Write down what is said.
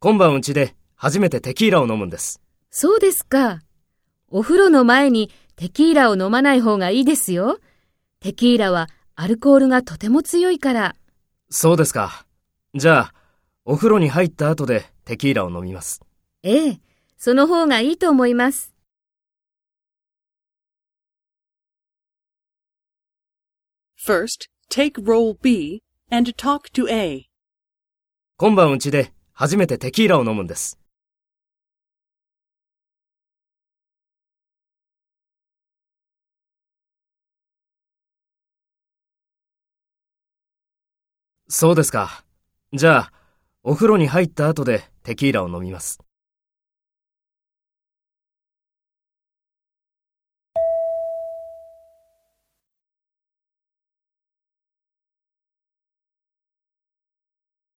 今晩うちで初めてテキーラを飲むんです。そうですか。お風呂の前にテキーラを飲まない方がいいですよ。テキーラはアルコールがとても強いから。そうですか。じゃあ、お風呂に入った後でテキーラを飲みます。ええ、その方がいいと思います。First, take role B and talk to A. 今晩うちで初めてテキーラを飲むんです。そうですか。じゃあ、お風呂に入った後でテキーラを飲みます。